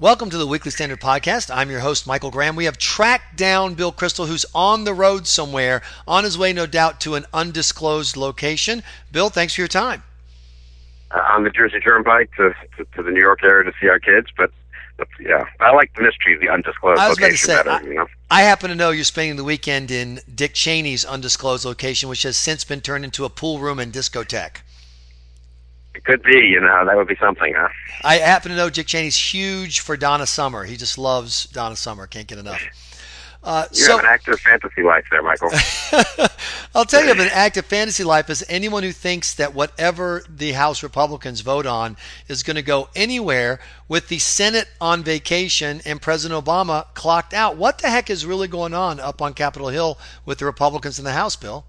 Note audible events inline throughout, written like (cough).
Welcome to the Weekly Standard Podcast. I'm your host, Michael Graham. We have tracked down Bill Kristol, who's on the road somewhere, on his way, no doubt, to an undisclosed location. Bill, thanks for your time. Uh, on the Jersey Turnpike to, to, to the New York area to see our kids, but, but yeah, I like the mystery of the undisclosed I was about to location say, better. I, you know? I happen to know you're spending the weekend in Dick Cheney's undisclosed location, which has since been turned into a pool room and discotheque. It could be, you know, that would be something, huh? I happen to know Dick Cheney's huge for Donna Summer. He just loves Donna Summer. Can't get enough. Uh, You so have an active fantasy life there, Michael. (laughs) I'll tell you of an active fantasy life is anyone who thinks that whatever the House Republicans vote on is going to go anywhere with the Senate on vacation and President Obama clocked out. What the heck is really going on up on Capitol Hill with the Republicans in the House, Bill?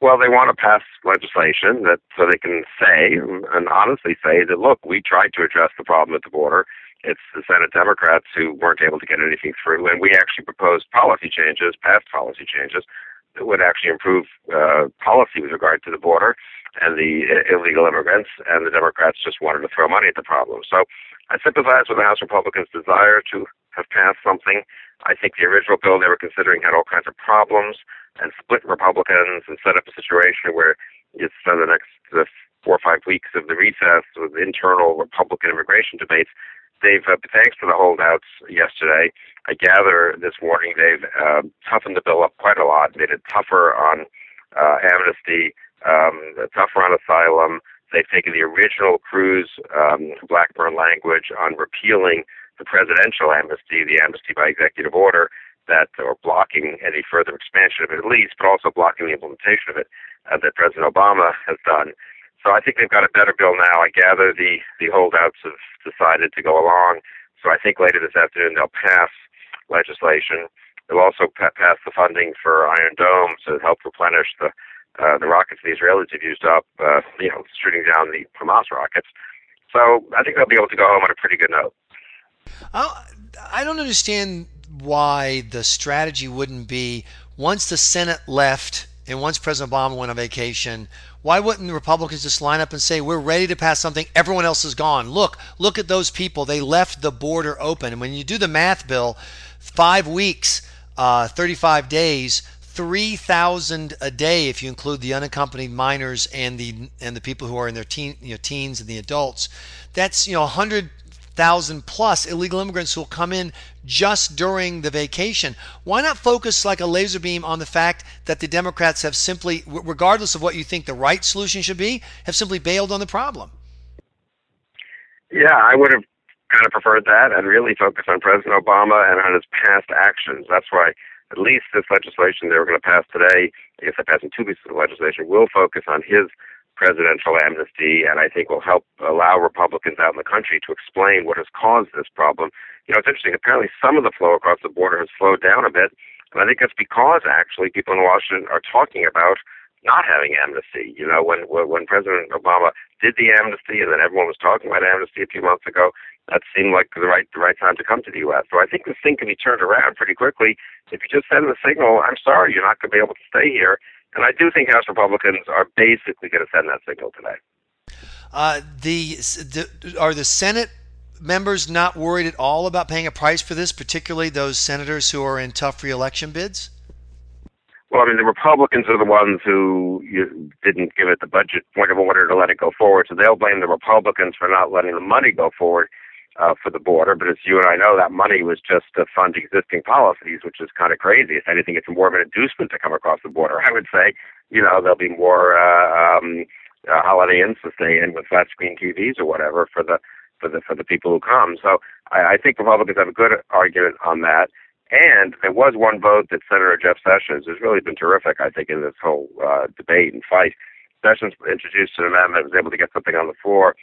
Well, they want to pass legislation that so they can say and honestly say that look, we tried to address the problem at the border. It's the Senate Democrats who weren't able to get anything through, and we actually proposed policy changes, passed policy changes that would actually improve uh, policy with regard to the border and the uh, illegal immigrants. And the Democrats just wanted to throw money at the problem. So I sympathize with the House Republicans' desire to have passed something. I think the original bill they were considering had all kinds of problems and split Republicans and set up a situation where you spend the next uh, four or five weeks of the recess with internal Republican immigration debates. They've, uh, thanks to the holdouts yesterday, I gather this morning they've uh, toughened the bill up quite a lot, made it tougher on uh, amnesty, um, tougher on asylum. They've taken the original Cruz um, Blackburn language on repealing the presidential amnesty, the amnesty by executive order, that or blocking any further expansion of it at least, but also blocking the implementation of it uh, that President Obama has done. So I think they've got a better bill now. I gather the the holdouts have decided to go along. So I think later this afternoon they'll pass legislation. They'll also pa- pass the funding for Iron Dome to help replenish the uh, the rockets the Israelis have used up, uh, you know, shooting down the Hamas rockets. So I think they'll be able to go home on a pretty good note. I don't understand why the strategy wouldn't be once the Senate left and once President Obama went on vacation, why wouldn't the Republicans just line up and say, We're ready to pass something, everyone else is gone? Look, look at those people. They left the border open. And when you do the math, Bill, five weeks, uh, 35 days, 3,000 a day if you include the unaccompanied minors and the and the people who are in their teen, you know, teens and the adults. That's, you know, 100 thousand plus illegal immigrants who will come in just during the vacation. Why not focus like a laser beam on the fact that the Democrats have simply, regardless of what you think the right solution should be, have simply bailed on the problem? Yeah, I would have kind of preferred that and really focus on President Obama and on his past actions. That's why at least this legislation they were going to pass today, I guess they're passing two pieces of legislation, will focus on his presidential amnesty, and I think will help allow Republicans out in the country to explain what has caused this problem. You know, it's interesting. Apparently, some of the flow across the border has slowed down a bit, and I think that's because actually people in Washington are talking about not having amnesty. You know, when when President Obama did the amnesty, and then everyone was talking about amnesty a few months ago, that seemed like the right the right time to come to the U.S. So I think this thing can be turned around pretty quickly if you just send the signal. I'm sorry, you're not going to be able to stay here. And I do think House Republicans are basically going to send that signal today. Uh, the, the are the Senate members not worried at all about paying a price for this, particularly those senators who are in tough reelection bids? Well, I mean, the Republicans are the ones who didn't give it the budget point of order to let it go forward, so they'll blame the Republicans for not letting the money go forward uh, for the border. But as you and I know, that money was just to fund existing policies, which is kind of crazy. If anything, it's more of an inducement to come across the border. I would say, you know, there'll be more uh, um, uh, Holiday Inns to stay in with flat screen TVs or whatever for the for the for the people who come. So I, I think Republicans have a good argument on that. And there was one vote that Senator Jeff Sessions has really been terrific, I think, in this whole uh, debate and fight. Sessions introduced an amendment, was able to get something on the floor,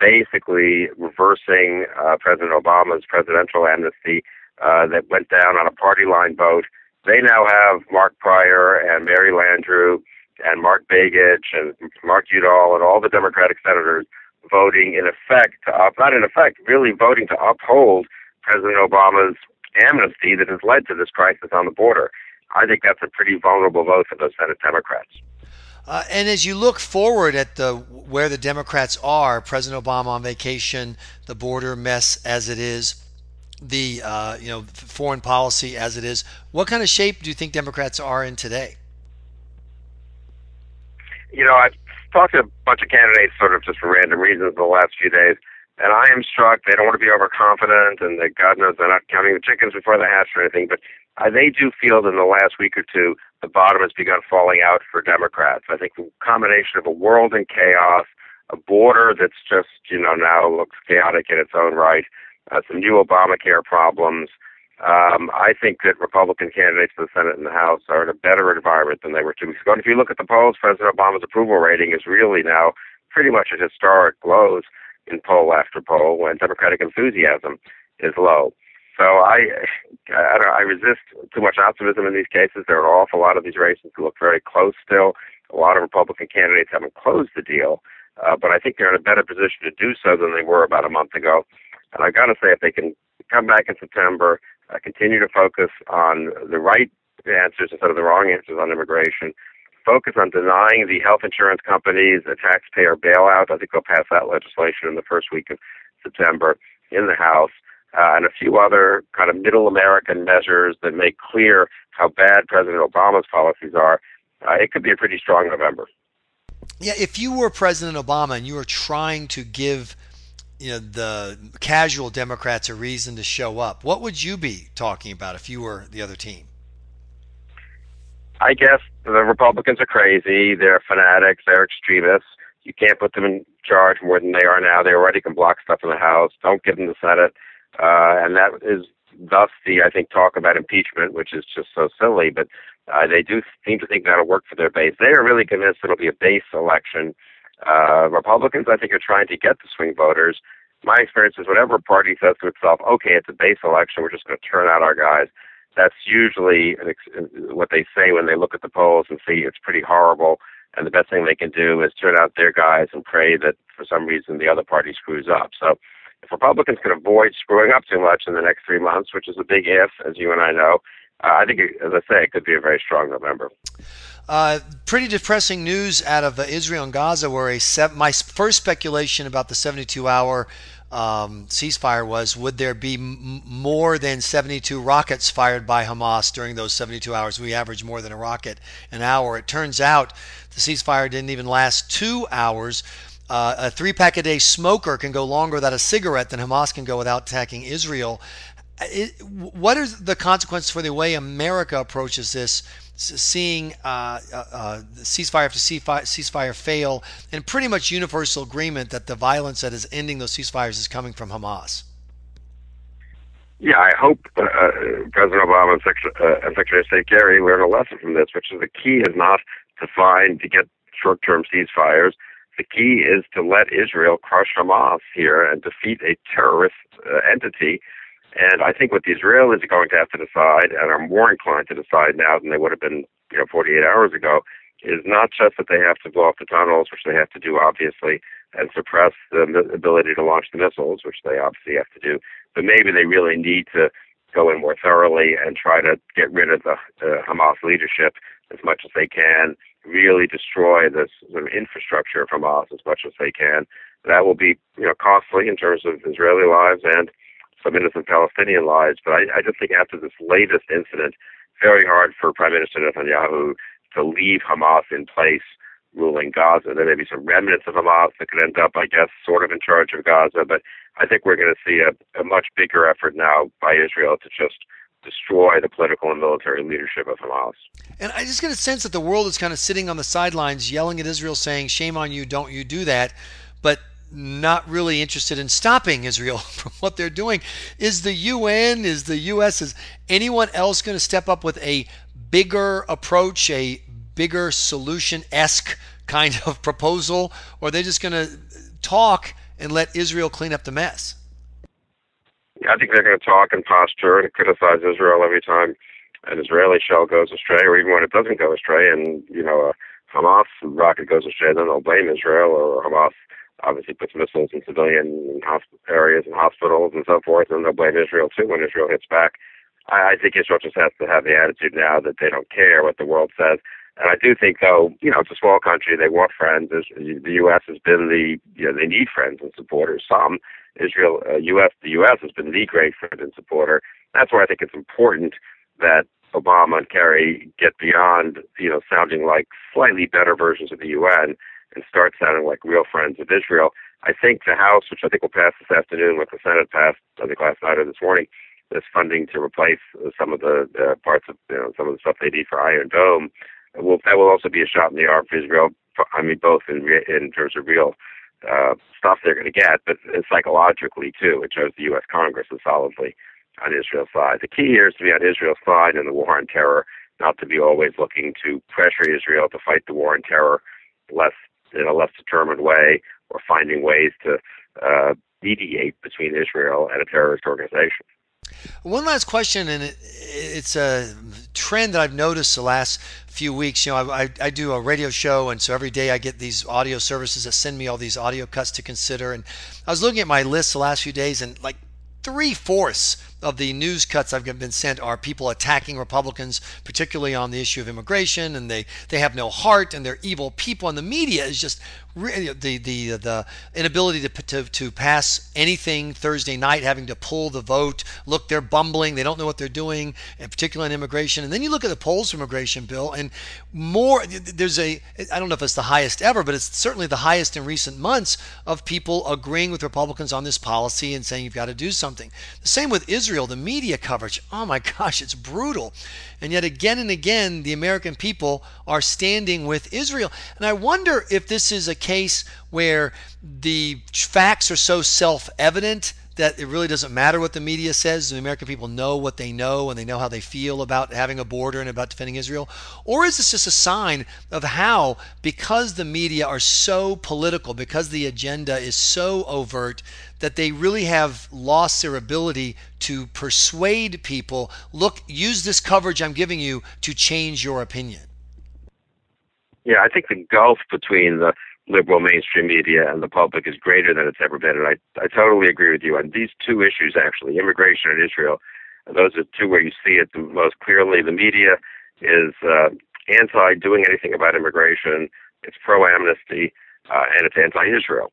basically reversing uh, President Obama's presidential amnesty uh, that went down on a party line vote. They now have Mark Pryor and Mary Landrieu and Mark Begich and Mark Udall and all the Democratic senators voting in effect, up, not in effect, really voting to uphold President Obama's amnesty that has led to this crisis on the border. I think that's a pretty vulnerable vote for those Senate Democrats. Uh, and as you look forward at the where the Democrats are, President Obama on vacation, the border mess as it is, the uh, you know foreign policy as it is, what kind of shape do you think Democrats are in today? You know, I've talked to a bunch of candidates sort of just for random reasons the last few days, and I am struck they don't want to be overconfident, and that God knows they're not counting the chickens before the hatch or anything, but uh, they do feel that in the last week or two the bottom has begun falling out for Democrats. I think the combination of a world in chaos, a border that's just you know now looks chaotic in its own right, uh, some new Obamacare problems. Um, I think that Republican candidates for the Senate and the House are in a better environment than they were two weeks ago. And if you look at the polls, President Obama's approval rating is really now pretty much at historic lows in poll after poll, and Democratic enthusiasm is low. So I, I, don't, I resist too much optimism in these cases. There are an awful lot of these races that look very close still. A lot of Republican candidates haven't closed the deal, uh, but I think they're in a better position to do so than they were about a month ago. And I got to say, if they can come back in September, uh, continue to focus on the right answers instead of the wrong answers on immigration, focus on denying the health insurance companies a taxpayer bailout. I think they'll pass that legislation in the first week of September in the House uh, and a few other kind of middle American measures that make clear how bad President Obama's policies are, uh, it could be a pretty strong November. Yeah, if you were President Obama and you were trying to give you know the casual Democrats a reason to show up, what would you be talking about if you were the other team? I guess the Republicans are crazy. They're fanatics. They're extremists. You can't put them in charge more than they are now. They already can block stuff in the House. Don't give them the Senate. Uh, and that is thus the, I think, talk about impeachment, which is just so silly. But uh, they do seem to think that'll work for their base. They are really convinced it'll be a base election. Uh, Republicans, I think, are trying to get the swing voters. My experience is whatever party says to itself, okay, it's a base election, we're just going to turn out our guys. That's usually what they say when they look at the polls and see it's pretty horrible. And the best thing they can do is turn out their guys and pray that for some reason the other party screws up. So if Republicans can avoid screwing up too much in the next three months, which is a big if, as you and I know, uh, I think, as I say, it could be a very strong November. Uh, pretty depressing news out of uh, Israel and Gaza, where a my first speculation about the 72 hour um, ceasefire was would there be m- more than 72 rockets fired by Hamas during those 72 hours? We average more than a rocket an hour. It turns out the ceasefire didn't even last two hours. Uh, a three pack a day smoker can go longer without a cigarette than Hamas can go without attacking Israel. It, what are the consequences for the way America approaches this? Seeing uh, uh, uh ceasefire after ceasefire fail, and pretty much universal agreement that the violence that is ending those ceasefires is coming from Hamas. Yeah, I hope uh, President Obama and, uh, and Secretary of State Kerry learn a lesson from this, which is the key is not to find to get short-term ceasefires the key is to let Israel crush Hamas here and defeat a terrorist uh, entity. And I think what the Israelis are going to have to decide, and are more inclined to decide now than they would have been, you know, 48 hours ago, is not just that they have to blow up the tunnels, which they have to do obviously, and suppress the ability to launch the missiles, which they obviously have to do, but maybe they really need to go in more thoroughly and try to get rid of the uh, Hamas leadership as much as they can really destroy this sort of infrastructure from Hamas as much as they can. That will be, you know, costly in terms of Israeli lives and some innocent Palestinian lives. But I, I just think after this latest incident, very hard for Prime Minister Netanyahu to leave Hamas in place ruling Gaza. There may be some remnants of Hamas that could end up, I guess, sort of in charge of Gaza. But I think we're going to see a, a much bigger effort now by Israel to just destroy the political and military leadership of Hamas. And I just get a sense that the world is kind of sitting on the sidelines yelling at Israel saying, shame on you, don't you do that. But not really interested in stopping Israel (laughs) from what they're doing. Is the UN, is the US, is anyone else going to step up with a bigger approach, a bigger solution esque kind of proposal? Or are they just going to talk and let Israel clean up the mess? I think they're going to talk and posture and criticize Israel every time an Israeli shell goes astray, or even when it doesn't go astray, and you know a Hamas rocket goes astray, then they'll blame Israel, or Hamas obviously puts missiles in civilian areas and hospitals and so forth, and they'll blame Israel too when Israel hits back. I, I think Israel just has to have the attitude now that they don't care what the world says. And I do think, though, you know, it's a small country. They want friends. The U.S. has been the, you know, they need friends and supporters. Some Israel, uh, U.S. The U.S. has been the great friend and supporter. That's why I think it's important that Obama and Kerry get beyond, you know, sounding like slightly better versions of the UN and start sounding like real friends of Israel. I think the House, which I think will pass this afternoon, what the Senate passed, I think last night or this morning, this funding to replace some of the uh, parts of you know some of the stuff they need for Iron Dome. Will, that will also be a shot in the arm for Israel. I mean, both in in terms of real uh, stuff they're going to get, but psychologically too. It shows the U.S. Congress is solidly on Israel's side. The key here is to be on Israel's side in the war on terror, not to be always looking to pressure Israel to fight the war on terror less in a less determined way, or finding ways to uh, mediate between Israel and a terrorist organization. One last question, and it, it's a trend that I've noticed the last few weeks. You know, I, I, do a radio show, and so every day I get these audio services that send me all these audio cuts to consider. And I was looking at my list the last few days, and like three fourths of the news cuts I've been sent are people attacking Republicans, particularly on the issue of immigration, and they, they have no heart and they're evil people. And the media is just Uh, the the uh, the inability to, to to pass anything Thursday night, having to pull the vote. Look, they're bumbling. They don't know what they're doing, and particularly on immigration. And then you look at the polls for immigration, Bill, and more. There's a I don't know if it's the highest ever, but it's certainly the highest in recent months of people agreeing with Republicans on this policy and saying you've got to do something. The same with Israel. The media coverage. Oh my (laughs) gosh, it's brutal. And yet again and again, the American people are standing with Israel. And I wonder if this is a case where the facts are so self evident that it really doesn't matter what the media says. The American people know what they know and they know how they feel about having a border and about defending Israel. Or is this just a sign of how, because the media are so political, because the agenda is so overt, that they really have lost their ability to persuade people look, use this coverage I'm giving you to change your opinion? Yeah, I think the gulf between the liberal mainstream media and the public is greater than it's ever been. And I, I totally agree with you on these two issues, actually immigration and Israel. Those are two where you see it the most clearly. The media is uh, anti doing anything about immigration, it's pro amnesty, uh, and it's anti Israel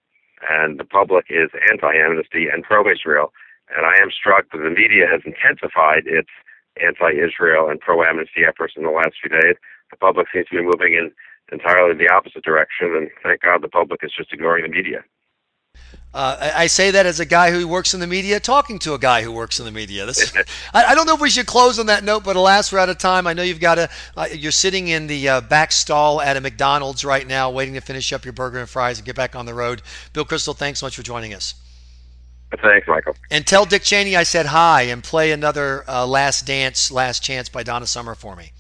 and the public is anti-amnesty and pro-Israel. And I am struck that the media has intensified its anti-Israel and pro-amnesty efforts in the last few days. The public seems to be moving in entirely the opposite direction, and thank God the public is just ignoring the media. Uh, I say that as a guy who works in the media, talking to a guy who works in the media. This, (laughs) I, I, don't know if we should close on that note, but alas, we're out of time. I know you've got to. Uh, you're sitting in the uh, back stall at a McDonald's right now, waiting to finish up your burger and fries and get back on the road. Bill Kristol, thanks so much for joining us. Thanks, Michael. And tell Dick Cheney I said hi, and play another uh, "Last Dance, Last Chance" by Donna Summer for me.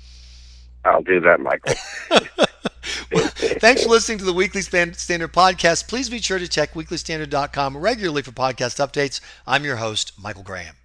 I'll do that, Michael. (laughs) (laughs) Thanks for listening to the Weekly Standard podcast. Please be sure to check weeklystandard.com regularly for podcast updates. I'm your host, Michael Graham.